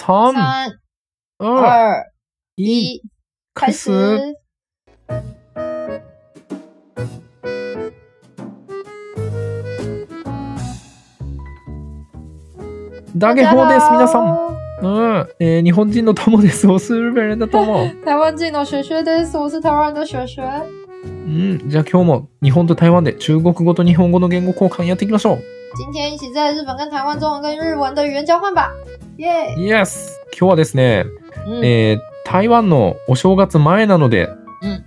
三、三二、二一，一，开始。ダゲホーです、皆さん。ん。うん、えー日本人の友です。我是 日本人的友。台湾人の学学です。我是台湾的学学。うん、じゃあ今日も日本と台湾で中国語と日本語の言語交換やっていきましょう。今天一起在日本跟台湾中文跟日文的语言交换吧。耶、Yes! 今日はですね、嗯，えー台湾のお正月前なので、うん。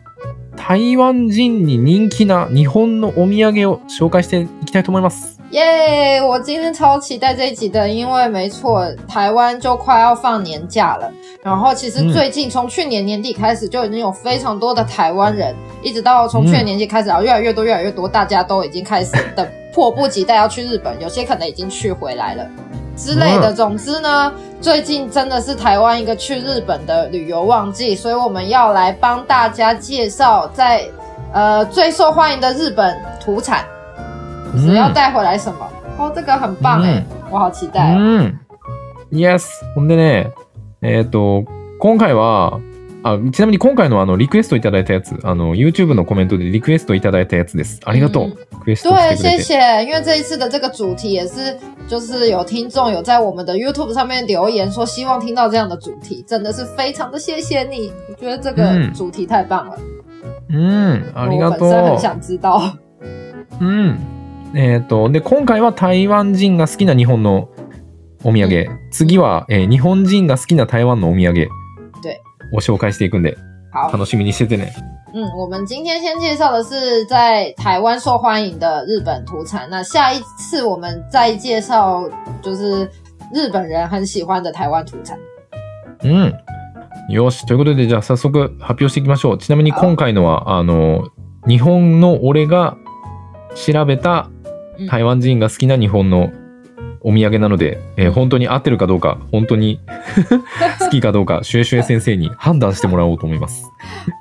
台湾人に人気な日本のお土産を紹介していきたいと思います。耶我今天超期待这一集的，因为没错，台湾就快要放年假了。然后其实嗯。最近从去年年底开始，就已经有非常多的台湾人，一直到从去年年底开始，然后越来越多，越来越多，大家都已经开始等迫不及待要去日本，有些可能已经去回来了之类的。嗯总之呢，最近真的是台湾一个去日本的旅游旺季，所以我们要来帮大家介绍在呃最受欢迎的日本土产。只要带回来什么？哦，这个很棒哎，我好期待哦。うん。Yes! ほんでね、えっ、と、今回は、 あちなみに今回のあのリクエストいただいたやつ、あの YouTube のコメントでリクエストいただいたやつです。ありがとう。うんクエストし对，谢てくれて。谢，因为这一次的这个主题也是，就是有听众有在我们的 YouTube 上面留言说希望听到这样的主题，真的是非常的谢谢你，我觉得这个嗯主题太棒了，うん、ありがと我本身很う。想知道。うん。えっ、と、で、今回は台湾人が好きな日本のお土産。次は、えー日本人が好きな台湾のお土産对を紹介していくんで、好，楽しみにしててね。嗯，我们今天先介绍的是在台湾受欢迎的日本土产，那下一次我们再介绍就是日本人很喜欢的台湾土产。うん。よし。ということで、じゃあ早速発表していきましょう。ちなみに今回のは、あの、日本の俺が調べたうん台湾人が好きな日本のお土産なので、えー本当に合ってるかどうか、本当に 好きかどうか、シュエシュエ先生に判断してもらおうと思います。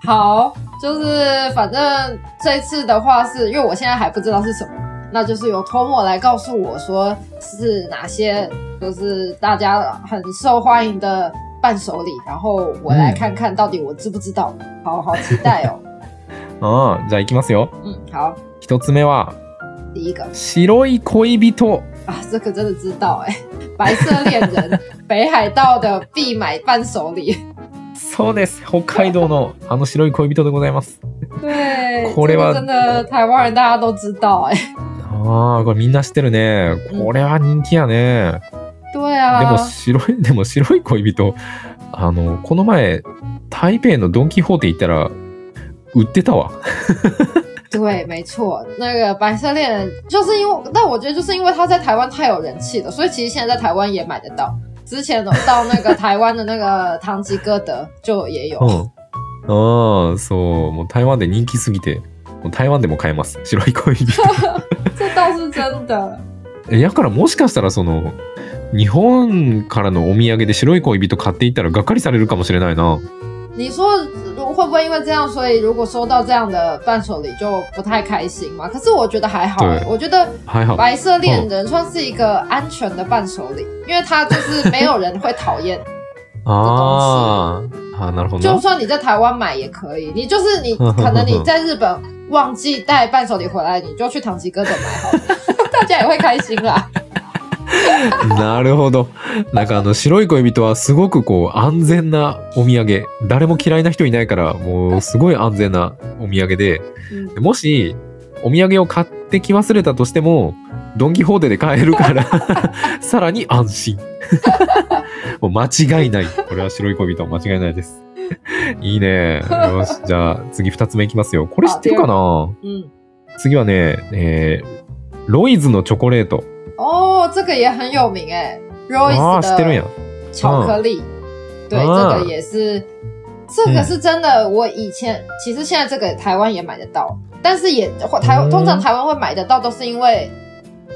好，就是反正这次的话是因为我现在还不知道是什么，那就是由托莫来告诉我说是哪些，就是大家很受欢迎的伴手礼，然后我来看看到底我知不知道。好好期待哦。ああ、じゃあ行きますよ。嗯，好，一つ目は、第一个白い恋人。啊，这个真的知道哎，白色恋人，北海道的必买伴手礼。そうです。北海道のあの白い恋人でございます。对，これは台湾人大家都知道哎。ああ、これみんな知ってるね。これは人気やね。对啊，でも白い、でも白い恋人、あの、この前、台北のドン・キホーテ行ったら、売ってたわ。对，没错，那个白色恋人就是因为，但我觉得就是因为他在台湾太有人气了，所以其实现在在台湾也买得到。之前有到那个台湾的那个唐吉诃德就也有，あ、そう。もう台湾で人気すぎて、もう台湾でも買えます。白い恋人。这倒是真的。えやからもしかしたらその、日本からのお土産で白い恋人買っていったらがっかりされるかもしれないな。你说会不会因为这样，所以如果收到这样的伴手礼就不太开心嘛？可是我觉得还好、欸对，我觉得はいはい。白色恋人算是一个安全的伴手礼，因为它就是没有人会讨厌。ああ、あーなるほどな。就算你在台湾买也可以，你就是你可能你在日本忘记带伴手礼回来，你就去唐吉诃德买好了，大家也会开心啦。 なるほど。なんかあの白い恋人はすごくこう安全なお土産。誰も嫌いな人いないからもうすごい安全なお土産で、嗯，もしお土産を買ってき忘れたとしても、ドンキホーテで買えるから、さらに安心。もう間違いない。これは白い恋人は間違いないです。いいね。よし、じゃあ次二つ目いきますよ。これ知ってるかな？嗯，次はね、えーロイズのチョコレート。哦，这个也很有名哎ああ、 ，Royce 知ってるんや的。巧克力，对，啊这个也是，这个是真的。我以前其实现在这个台湾也买得到，但是也台嗯通常台湾会买得到，都是因为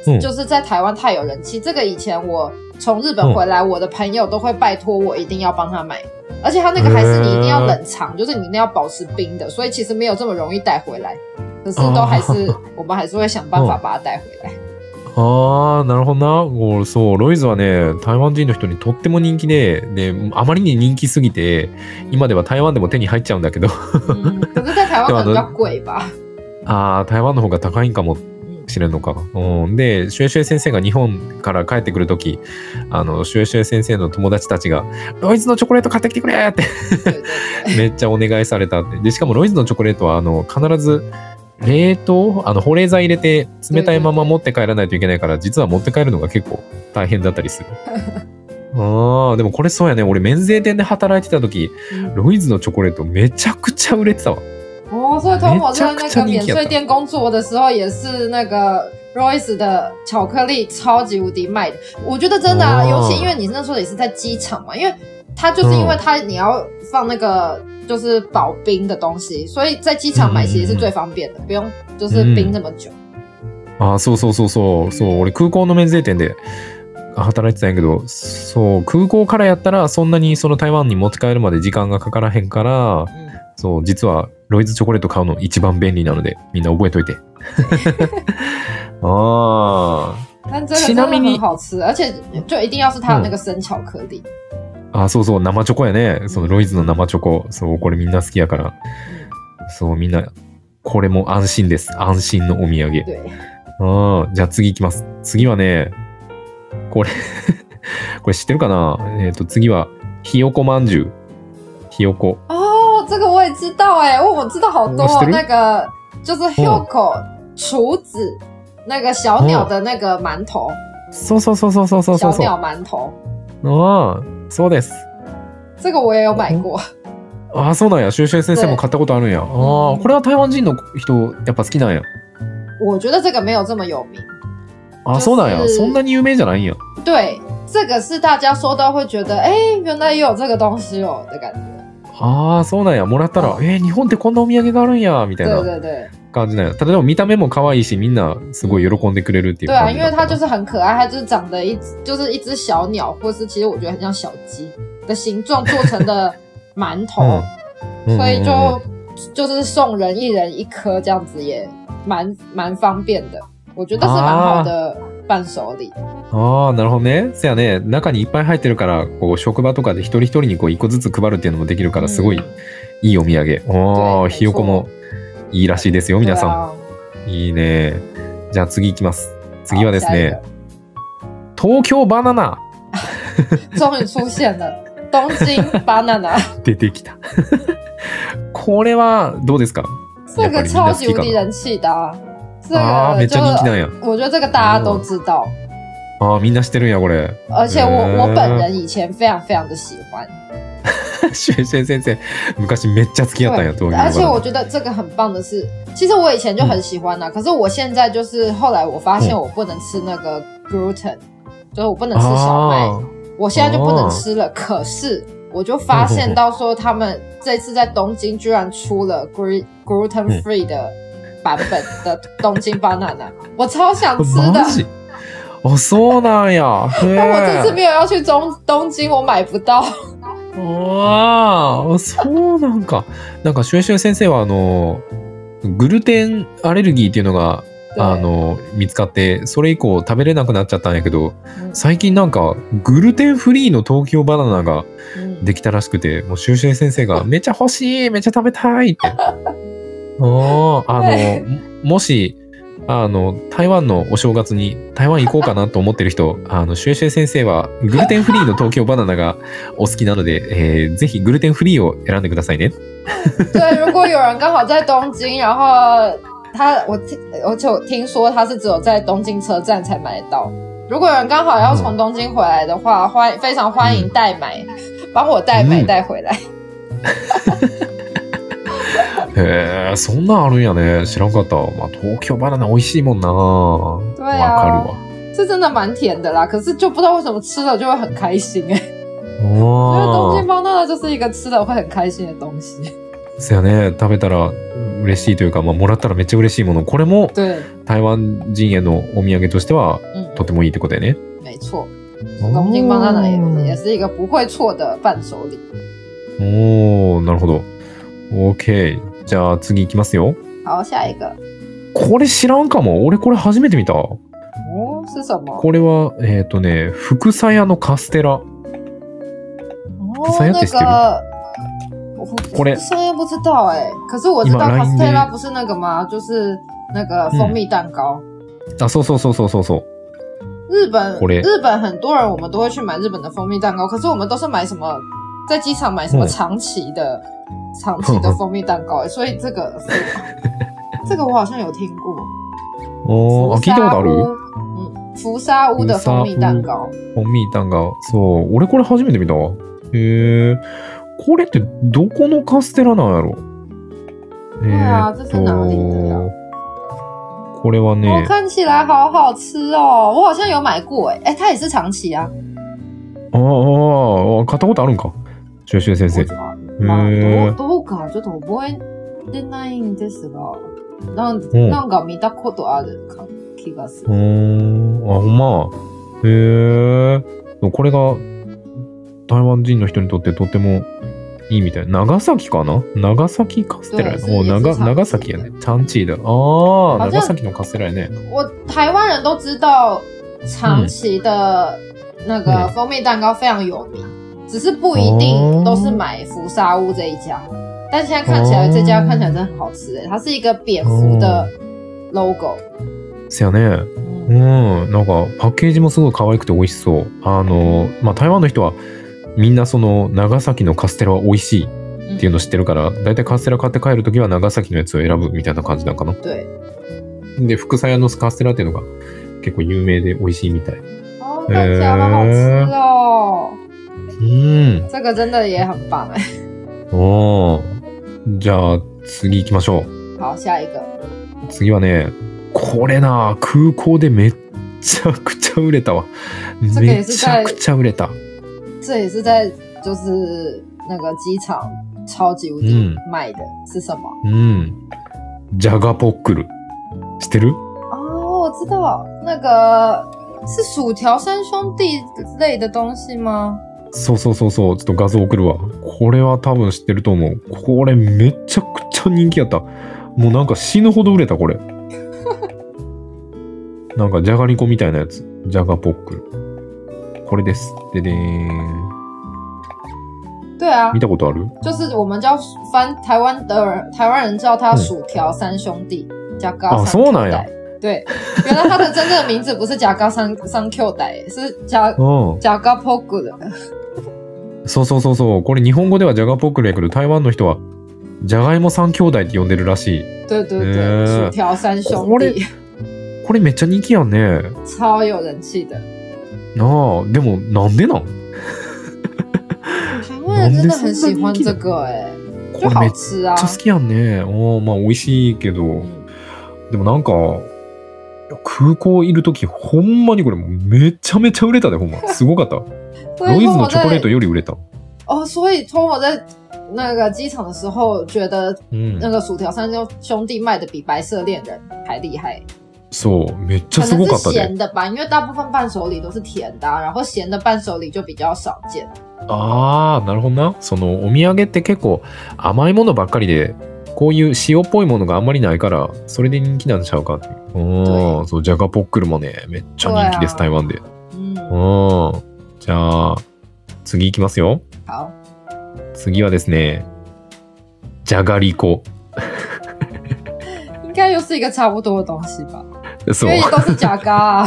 嗯就是在台湾太有人气。这个以前我从日本回来，我的朋友都会拜托我一定要帮他买，而且他那个还是你一定要冷藏，就是你一定要保持冰的，所以其实没有这么容易带回来。可是都还是、我们还是会想办法把它带回来。 ああ、なるほどな。そう、ロイズはね、台湾人の人にとっても人気で、で、あまりに人気すぎて、今では台湾でも手に入っちゃうんだけど。ああ、台湾の方が高いんかも嗯しれんのか。うん、で、シュエシュエ先生が日本から帰ってくるとき、あの、シュエシュエ先生の友達たちが、ロイズのチョコレート買ってきてくれって めっちゃお願いされたって。で、しかもロイズのチョコレートは、あの、必ず、冷凍？あの、保冷剤入れて冷たいまま持って帰らないといけないから、実は持って帰るのが結構大変だったりする。ああ、でもこれそうやね。俺、免税店で働いてた時、嗯ロイズのチョコレートめちゃくちゃ売れてたわ。哦，所以托我在那个免税店工作的时候，也是那个 Royce 的巧克力超级无敌卖的。我觉得真的、尤其因为你那时候也是在机场嘛，因为它就是因为它你要放那个就是保冰的东西，所以在机场买其实是最方便的，不用就是冰这么久。ああ、そうそうそうそう。そう、俺空港の免税店で働いてたんやけど、そう、空港からやったらそんなにその台湾に持ち帰るまで時間がかからへんから、嗯，そう、実はロイズチョコレート買うの一番便利なので、みんな覚えといて。あ但这个真好吃，而且就一定要是它的那个生巧克力。あ、あ、そうそう、生チョコやね。そのロイズの生チョコ。そう、これみんな好きやから。そう、みんな、これも安心です。安心のお土産。对，ああ、じゃあ次行きます。次はね、これ、これ知ってるかな？えっ、と、次は、ひよこまんじゅう。ひよこ。哦，这个我也知道哎、哦，我知道好多、哦我知道那个就是 Hyoko 厨子那个小鸟的那个馒头，そうそうそうそうそうそうそう。小鸟馒头，ああ、そうです。这个我也有买过。ああ、そうなんや。シュウシュウ先生も買ったことあるんや。ああ、これは台湾人の人、やっぱ好きなんや。我觉得这个没有这么有名，あそうなんや。そんなに有名じゃないんや。对，这个是大家说到会觉得，哎、原来也有这个东西哦的感觉。ああ、そうなんや。もらったら、えー、日本ってこんなお土産があるんや、みたい对な对对感じなんや。ただでも見た目も可愛いし、みんなすごい喜んでくれるっていう对啊，因为它就是很可爱，它就是长得一只就是一只小鸟，或是其实我觉得很像小鸡的形状做成的馒头。所以うん就就是送人一人一颗这样子也蛮蛮方便的，我觉得是蛮好的伴手礼。ああ、なるほどね。そやね、中にいっぱい入ってるから、こう、職場とかで一人一人にこう、一個ずつ配るっていうのもできるから、すごい嗯いいお土産。ああ、对ひよこもいいらしいですよ、皆さん。いいね。じゃあ次行きます。次はですね東京バナナ终于出现了东京 banana，出てきた。これはどうですか？这个超级无敌人气的啊！这ああ、めっち个就ゃ人気なんや。我觉得这个大家都知道，ああ、みんな知ってるんや、これ。而且我嗯我本人以前非常非常的喜欢。シュエシェン先生、昔めっちゃ好きやったんや、東京对，バナナ。而且我觉得这个很棒的是，其实我以前就很喜欢啦、可是我现在就是后来我发现我不能吃那个 gluten，、就是我不能吃小麦，あ我现在就不能吃了。可是我就发现到说，他们这次在东京居然出了 glu gluten free 的版本的东京 banana，我超想吃的。ーマジあ、そうなんや。へ但我这次え。没有要去东东京，我买不到。 ああ、そうなんか。なんか、シュエシュエ先生は、あの、グルテンアレルギーっていうのが、あの、見つかって、それ以降食べれなくなっちゃったんやけど、嗯最近なんか、グルテンフリーの東京バナナが嗯できたらしくて、もうシュエシュエ先生が、めっちゃ欲しいめっちゃ食べたいって。ああ、あの、もし、あの、台湾のお正月に台湾行こうかなと思ってる人、あの、シュエシュエ先生はグルテンフリーの東京バナナが お好きなので、えーぜひグルテンフリーを選んでくださいね。对，如果有人刚好在东京，然后他我听，而且我听说他是只有在东京车站才买得到。如果有人刚好要从东京回来的话，欢非常欢迎代买，帮我代买嗯带回来。へえ、そんなんあるんやね。知らんかった。まあ、東京バナナ美味しいもんな。わ对啊かるわ。是真的蛮甜的啦，可是就不知道为什么吃了就会很开心哎、因为 东あ京包娜娜就是一个吃了会很开心的东西。あ、そやね。食べたら嬉しいというか、まあ、もらったらめっちゃ嬉しいもの。これも对，台湾人へのお土産としては嗯，とてもいいってことやね。没错，东京包娜娜也也是一个不会错的伴手礼。おー、なるほど。OK。じゃあ次いきますよ。好，下一个これ知らんかも。俺これ初めて見た。哦，是什么？これは、えっ、とね、福さ屋のカステラ。哦，山那って知ってる？これ山不知道哎、可是我知道今 LINE で castella 不是那个吗？就是那个蜂蜜蛋糕。あ、そうそうそうそうそうそう。日本これ日本很多人我们都会去买日本的蜂蜜蛋糕，可是我们都是买什么在机场买什么嗯长崎的、长崎的蜂蜜蛋糕、欸，所以这个是 这个我好像有听过。おー、あ、聞いたことある嗯，福沙屋的蜂蜜蛋糕。本ミータンが。そう。俺これ初めて見たわ。へえ。これってどこのカステラなんやろ？えあーこれは哦ね、看起来好好吃哦！我好像有买过哎、欸，哎、它也是长崎啊。ああ、買ったことあるんか？シュシュ先生。まあ、どうどうかちょっと覚えてないんですが、なんうんなんか見たことあるか気がすうる。ーん、あ、ほんま。へえ。これが台湾人の人にとってとてもいいみたい。長崎かな？長崎カステラやな。对お長長崎やね。チャンチーだ。ああ、長崎のカステラやね。我台湾人都知道长崎的那个嗯蜂蜜蛋糕非常有名，只是不一定都是买福沙屋这一家。但现在看起来这家看起来真的很好吃哎、它是一个蝙蝠的 logo。せやね。う嗯ん。なんかパッケージもすごい可愛くて美味しそう。あの、まあ台湾の人はみんなその長崎のカステラは美味しいっていうの知ってるから、だいたいカステラ買って帰るときは長崎のやつを選ぶみたいな感じなんかな？对，で、福さ屋のカステラっていうのが結構有名で美味しいみたい。哦，看起来好好吃哦。うん。这个真的也很棒哎。おーじゃあ次行きましょう。好，下一个。次はね、これな、空港でめっちゃくちゃ売れたわ。めちゃくちゃ売れた。这也是在就是那个机场超级无敌嗯卖的、是什么？うん。ジャガポックル。知ってる？哦，我知道，那个是薯条三兄弟类的东西吗？そうそうそうそう。ちょっと画像送るわ。これは多分知ってると思う。これめちゃくちゃ人気やった。もうなんか死ぬほど売れた、これ。なんかじゃがりこみたいなやつ。ジャガポックル。これです。ででーん。对啊見，たことある？就是我们叫翻台湾的人，台湾人叫它嗯薯条三兄弟，加高啊三そうなんや。对，原来它的真正的名字不是加高三三 Q 代，是加うん。加高 p o g 的。そうそうそうそう。これ日本語ではジャガポックルやけど、台湾の人はジャガイモ三兄弟って呼んでるらしい。对对对，呃薯条三兄これ弟これめっちゃ人気やんね。超有人气的。なあ、でもなんでなん？台湾人真的很喜欢这个哎、就好これめっちゃ。好きやんね。おーまあ美味しいけど、嗯でもなんか、空港いるときほんまにこれめちゃめちゃ売れたで、ほんま。すごかった。所ロイズのチョコレートより売れた。哦，所以在那个机场的时候，觉得うん那。个薯条三兄兄弟卖的比白色恋人还厉害，そう、めっちゃ可すごかったで。咸的吧，因为大部分伴手礼都是甜的啊、然后咸的伴手礼就比较少见。ああ、なるほどな。そのお土産って結構甘いものばっかりで、こういう塩っぽいものがあんまりないから、それで人気なんちゃうかっていう。うん、そう、ジャガポックルもね、めっちゃ人気です、对台湾で。嗯，うん。じゃあ、次行きますよ。好，次はですね、じゃがりこ。应该又是一个差不多的东西吧，そ因う为，都是假嘎、啊。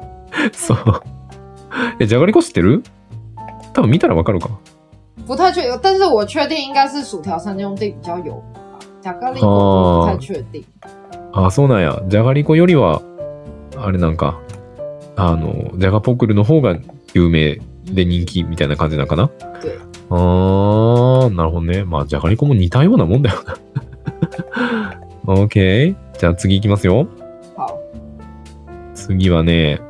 そう。え、じゃがりこ知ってる？多分見たらわかるか。不太确，但是我确定应该是薯条三兄弟比较有名吧，巧克力我就不太确定。あ、そうなんや。じゃがりこよりは、あれなんか、あの、じゃがポックルの方が有名で人気みたいな感じなんかな？对あー、なるほどね。まあ、じゃがりこも似たようなもんだよな。OK。じゃあ次行きますよ。好，次はね、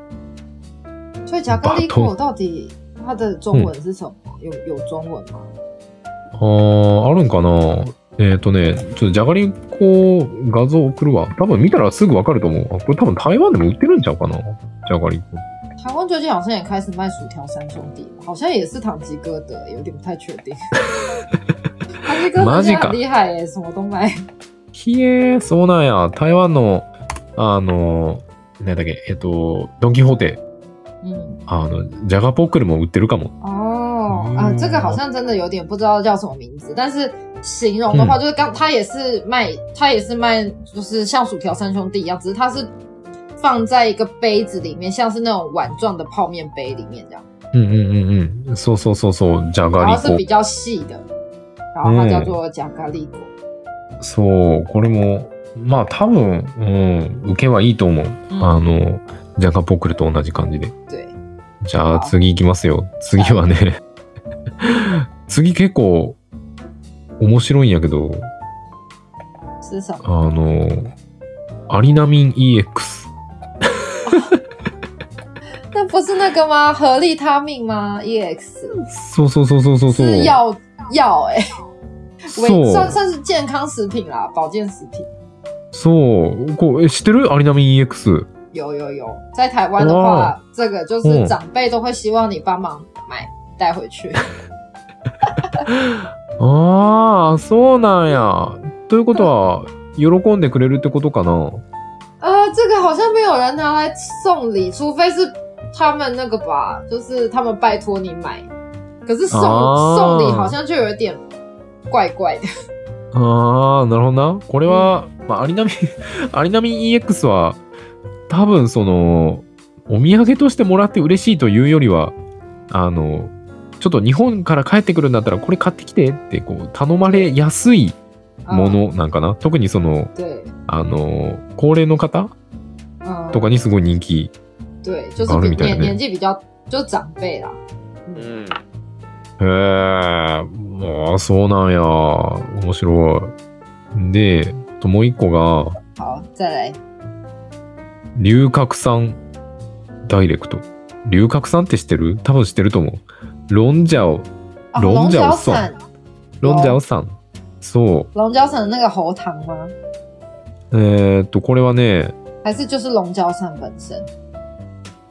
所以巧克力果到底它的中文是什么？有有中文吗？あー、あるんかな？えっ、とね、ちょっとじゃがりこ画像送るわ。多分見たらすぐわかると思う。あこれ多分台湾でも売ってるんちゃうかな？じゃがりこ。台湾最近好像也开始卖薯条三兄弟，好像也是唐吉诃德，有点不太确定。唐吉诃德很厉害耶，什么都卖。ひえー、そうなんや。台湾の、あの、なんだっけ、えっと、ドンキホーテ、嗯，あの、ジャガポックルも売ってるかも。哦，嗯啊，这个好像真的有点不知道叫什么名字，但是形容的话，就是刚它也是卖，它也是卖，就是像薯条三兄弟一样，只是它是放在一个杯子里面，像是那种碗状的泡面杯里面这样，うんうんうんうん。そうそうそうそう、じゃがりこ然后是比。较细的，然后它叫做加咖喱果。そう、これも、まあ多分、うん、受けはいいと思う。うんあの、ジャガポックルと同じ感じで。对，じゃあ次行きますよ。次はね、次結構面白いんやけど？あの、アリナミン EX。那不是那个吗？合利他命吗？EX そうそうそうそうそうそう。是药药哎，そ维算う。算是健康食品啦，保健食品。そう。こう、え、知ってる？アリナミン EX。有有有，在台湾的话，这个就是嗯长辈都会希望你帮忙买带回去。ああ、そうなんや。ということは、喜んでくれるってことかな？呃，这个好像没有人拿来送礼，除非是他们那个吧，就是他们拜托你买。可是送、哦送礼好像就有点怪怪的。ああ、なるほどな。これは、まあ、アリナミン、アリナミン EX は、多分その、お土産としてもらって嬉しいというよりは、あの、ちょっと日本から帰ってくるんだったらこれ買ってきてってこう頼まれやすいものなんかな、特にその、对，あの、高齢の方？嗯，とかにすごい人気。对，就是搞得比年比年纪比较就长辈啦。嗯，へえ、まあ、そうなんや。面白い。で、あともう一個が、好，再来。龍角散ダイレクト。龍角散って知ってる？多分知ってると思う。ロンジャオ、哦龙龙角角散散，ロンジャオさん。そ龙角散的那个喉糖吗？う。えーっと、これはね、还是就是龙角散本身？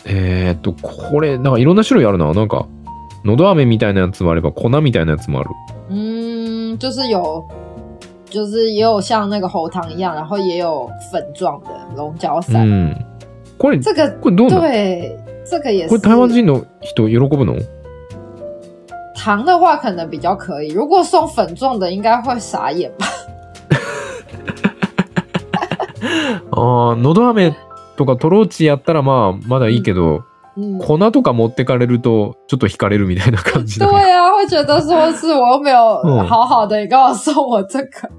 えーっと、これ、なんかいろんな種類あるな。なんか、のど飴みたいなやつもあれば、粉みたいなやつもある。嗯，就是有，就是也有像那个喉糖一样，然后也有粉状的龙角う散。ん。これ、这个これどう对，这个也是これ台湾人の人喜ぶの？糖的话可能比较可以，如果送粉状的，应该会傻眼吧？ああ、のど飴とかトローチやったらまあ、まだいいけど、嗯，粉とか持ってかれると、ちょっと惹かれるみたいな感じだ。对啊，会觉得说是我又没有嗯好好的，你干嘛送我这个？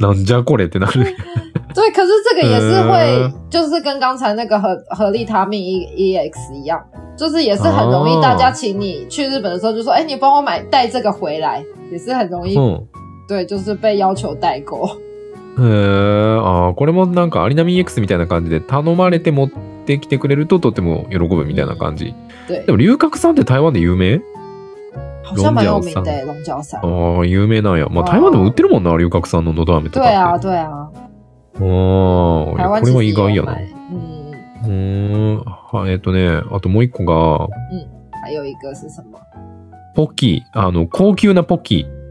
なんじゃこれってなる。对，可是这个也是会，嗯就是跟刚才那个合合利他命 E E X 一样，就是也是很容易，哦大家请你去日本的时候就说，哎、你帮我买带这个回来，也是很容易，うん。对，就是被要求代购。へえ、ああ、これもなんかアリナミン X みたいな感じで頼まれて持ってきてくれるととても喜ぶみたいな感じ。对で，も龍角散って台湾で有名？好像蛮有名的龙角散。ああ、有名なんや。まあ台湾でも売ってるもんな、龍角散ののど飴とか。对啊，对啊，ああ、これは意外やな。买。嗯，うーん。はえっとね、あともう一個が、还有一个是什么？ポッキー。あの、高級なポッキー。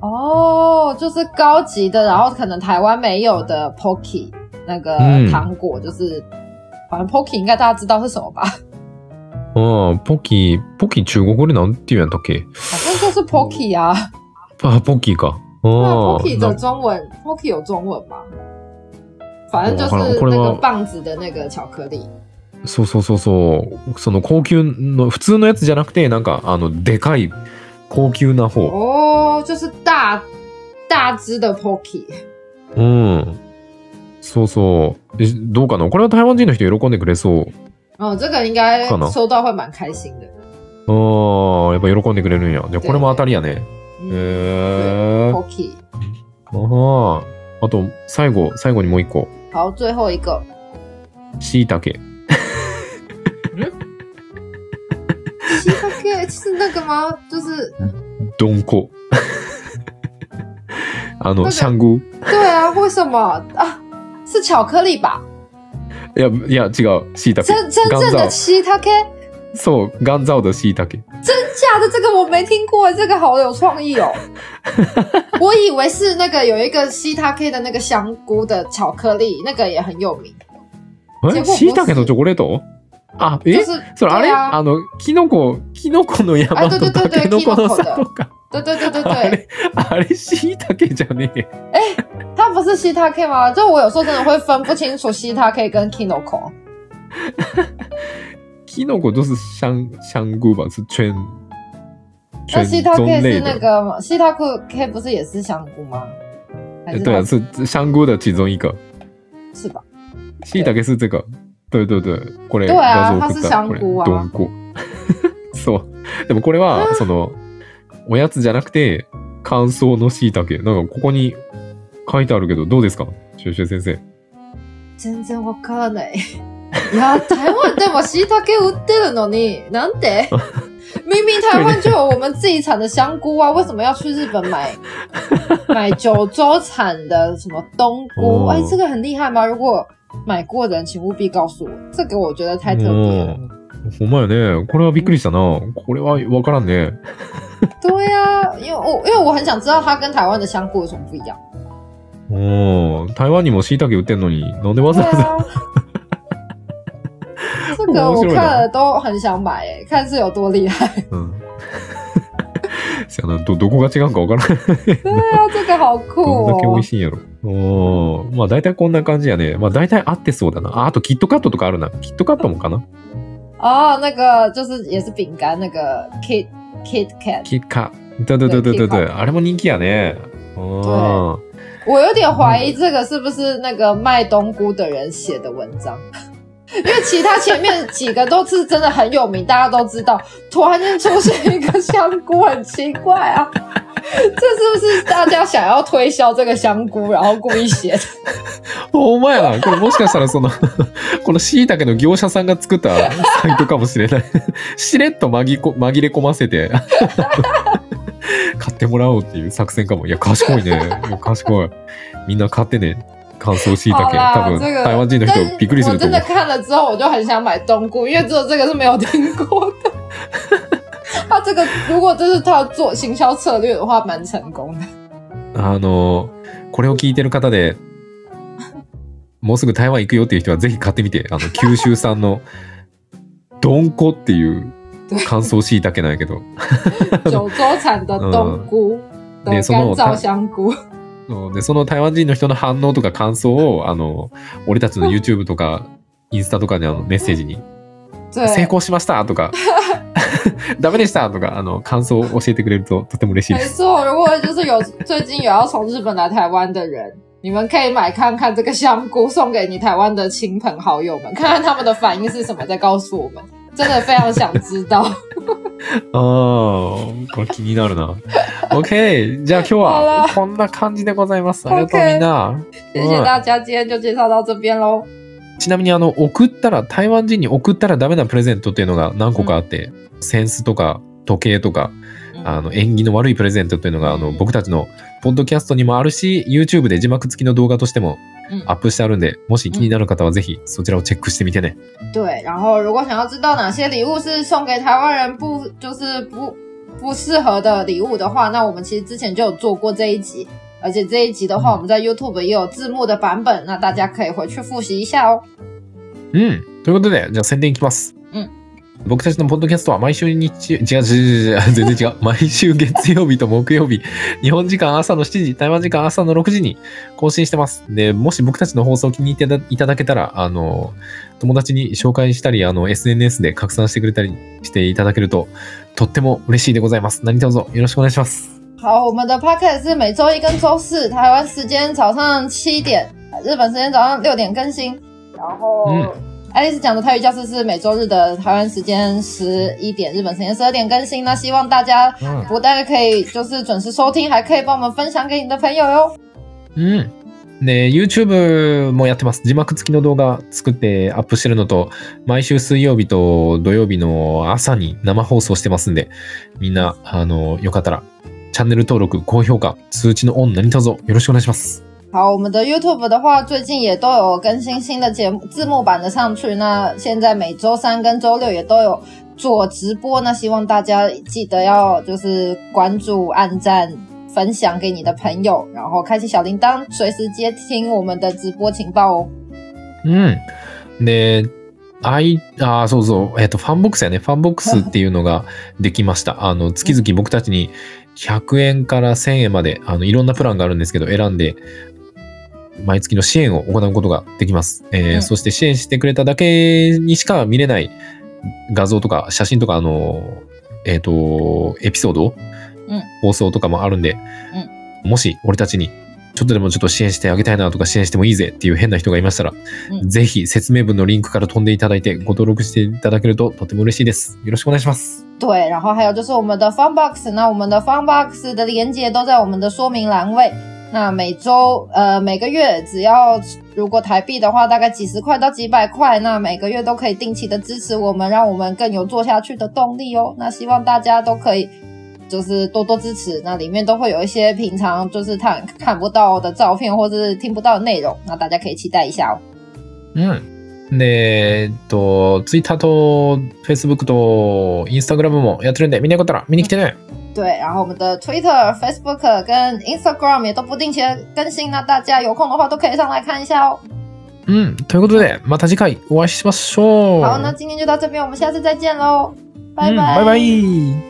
哦，就是高级的，然后可能台湾没有的 Pocky 那个嗯糖果，就是反正 Pocky 应该大家知道是什么吧？ああ、ポッキー、ポッキー中国語でなんて言うんやったっけ？反正就是 Pocky 啊。あ、ポッキーか。那ああ Pocky な的中文，Pocky 有中文吗？反正就是これは那个棒子的那个巧克力。そうそうそうそう。その高級の、普通のやつじゃなくて、なんか、あの、でかい、高級な方。哦，就是大大只的 Pocky。うん。そうそう。えどうかな？これは台湾人の人喜んでくれそう。哦，这个应该可能收到会蛮开心的。ああ、やっぱ喜んでくれるんや。じゃあこれも当たりやね。嗯，へえ。Pocky。ああ。あと、最後、最後にもう一個。好，最后一个しいたけ。西塔 K 是那个吗？就是どんこ。あの、なんかシャングー。对啊，为什么啊？是巧克力吧？いや、いや、違う。しいたけ。真真正的ガンザ西塔 K そう、ガンザオ的しいたけ。 真假的这个我没听过，这个好有创意哦。我以为是那个有一个西塔 K 的那个香菇的巧克力，那个也很有名。え椎茸のチョコレート あ、え？就是それあれ？あの、キノコ、キノコの山とタケノコのキノコ的里か。对对对对あ对，れ、あれ椎茸じゃねえ。它不是西塔 K 吗？就我有时候真的会分不清楚西塔 K 跟 Kinoko。キノコ都是香香菇吧？是全全那西塔中 K 类是那的。个吗？西塔 K 不是也是香菇吗？对啊，它是香菇的其中一个。是吧？椎茸是这个。对对对。これ对啊画像送った它是香菇啊これどんこ。そう。でもこれは、その、おやつじゃなくて、乾燥の椎茸。なんかここに書いてあるけど、どうですか？シュシュ先生。全然わからない。いや、台湾でも椎茸売ってるのに、なんで 明明台湾就有我们自己产的香菇啊，为什么要去日本买？买九州产的什么冬菇？哦哎，这个很厉害吗？如果买过的人，请務必告诉我。这个我觉得太特别了。うんほんまやね。これはびっくりしたな。これはわからんね。对呀、因为我因为我很想知道它跟台湾的香菇有什么不一样。おー台湾にも椎茸売ってんのに、なんでわざ对わざ。啊，这个我看了都很想买，哎，看是有多厉害。うん。せやな、ど、どこが違うんかわからん。对啊，这个好酷哦 どんだけ美味！しいんやろ。おーまあ大体こんな感じやね。まあ大体合ってそうだな。あ、あとキットカットとかあるな。キットカットもかな？哦，那个就是也是饼干，那个 Kit Kit Kat。キッカ。对对对对对对对。あれも人気やね。おー我有点怀疑这个是不是那个卖冬菇的人写的文章，因为其他前面几个都是真的很有名，大家都知道。突然间出现一个香菇，很奇怪啊！这是不是大家想要推销这个香菇，然后故意写的？ほんまやな。これもしかしたらその、この椎茸の業者さんが作ったサイトかもしれない。しれっと紛こ 紛れ込ませて、買ってもらおうっていう作戦かも。いや、賢いね。賢い。みんな買ってね。乾燥椎茸。好啦多分、台湾人の人びっくりす我真的ると思う。看了之后，我就很想买冬菇，因为只有这个是没有听过的。他这个如果这是他做行销策略的话，蛮成功的。あの、これを聞いてる方で、もうすぐ台湾行くよっていう人はぜひ買ってみて。あの、九州産の、ドンコっていう乾燥椎茸なんやけど。九州产的冬菇的干ねその燥香菇，で、その台湾人の人の反応とか感想を、あの、俺たちの YouTube とか、インスタとかにあのメッセージに、对，成功しましたとか、ダメでしたとか、あの、感想を教えてくれるととても嬉しいです。没错。如果就是有最近有要从日本来台湾的人，你们可以买看看这个香菇，送给你台湾的亲朋好友们，看看他们的反应是什么，再告诉我们。真的非常想知道。あー、これ気になるな。OK! じゃあ今日好は啦こんな感じでございます。ありがとうみんな。谢谢大家，今天就介绍到这边喽。ちなみにあの、送ったら、台湾人に送ったらダメなプレゼントっていうのが何個かあって、センスとか時計とか、あの、縁起の悪いプレゼントっていうのが、あの、僕たちのポッドキャストにもあるし、YouTube で字幕付きの動画としても嗯アップしてあるんで、もし気になる方はぜひそちらをチェックしてみてね。对，然后如果想要知道哪些礼物是送给台湾人不就是不不适合的礼物的话，那我们其实之前就有做过这一集，而且这一集的话，嗯我们在 YouTube 也有字幕的版本，那大家可以回去复习一下哦。うん。ということで、じゃあ宣伝いきます。うん僕たちのポッドキャストは毎週日、違う違う違う違う、全然違う。毎週月曜日と木曜日、日本時間朝の7時、台湾時間朝の6時に更新してます。で、もし僕たちの放送を気に入っていただけたら、あの、友達に紹介したり、あの、SNS で拡散してくれたりしていただけると、とっても嬉しいでございます。何卒よろしくお願いします。好，我们的 podcast 是每周一跟周四，台湾时间早上七点，日本时间早上六点更新。然后，嗯爱丽丝讲的泰语教室是每周日的台湾时间十一点，日本时间十二点更新。那希望大家うん。不但可以就是准时收听，还可以帮我们分享给你的朋友哟。うん。で、YouTube もやってます。字幕付きの動画作ってアップしてるのと、毎週水曜日と土曜日の朝に生放送してますんで、みんな、あの、よかったら、チャンネル登録、高評価、通知のオン何卒よろしくお願いします。好，我们的 YouTube 的话，最近也都有更新新的节目字幕版的上去。那现在每周三跟周六也都有做直播，那希望大家记得要就是关注、按赞、分享给你的朋友，然后开启小铃铛，随时接听我们的直播情报哦。うん。で、あい、あーそうそう、えっ、と、ファンボックスやね。ファンボックスっていうのができました。あの、月々僕たちに100円から1000円まで、あの、いろんなプランがあるんですけど、選んで、毎月の支援を行うことができます。えーうん。そして支援してくれただけにしか見れない画像とか写真とか、あの、えっ、と、エピソード、うん。放送とかもあるんで、もし俺たちにちょっとでもちょっと支援してあげたいなとか支援してもいいぜっていう変な人がいましたら、うんぜひ説明文のリンクから飛んでいただいてご登録していただけるととても嬉しいです。よろしくお願いします。对，然后还有就是我们的 Funbox，那我们的 Funbox 的连接都在我们的说明栏位。那每周呃每个月只要如果台币的话，大概几十块到几百块，那每个月都可以定期的支持我们，让我们更有做下去的动力哦。那希望大家都可以就是多多支持，那里面都会有一些平常就是看看不到的照片或者是听不到的内容，那大家可以期待一下哦。うん。で、えっと、Twitter と Facebook と Instagram もやってるんで、みんなよかったら見に来てね。对，然后我们的 Twitter、Facebook 跟 Instagram 也都不定期的更新，那大家有空的话都可以上来看一下哦。うん。とい。うことで、また次回お会い。しましょう。好，那今天就到这边，我们下次再见喽，拜うん拜，バイバイ。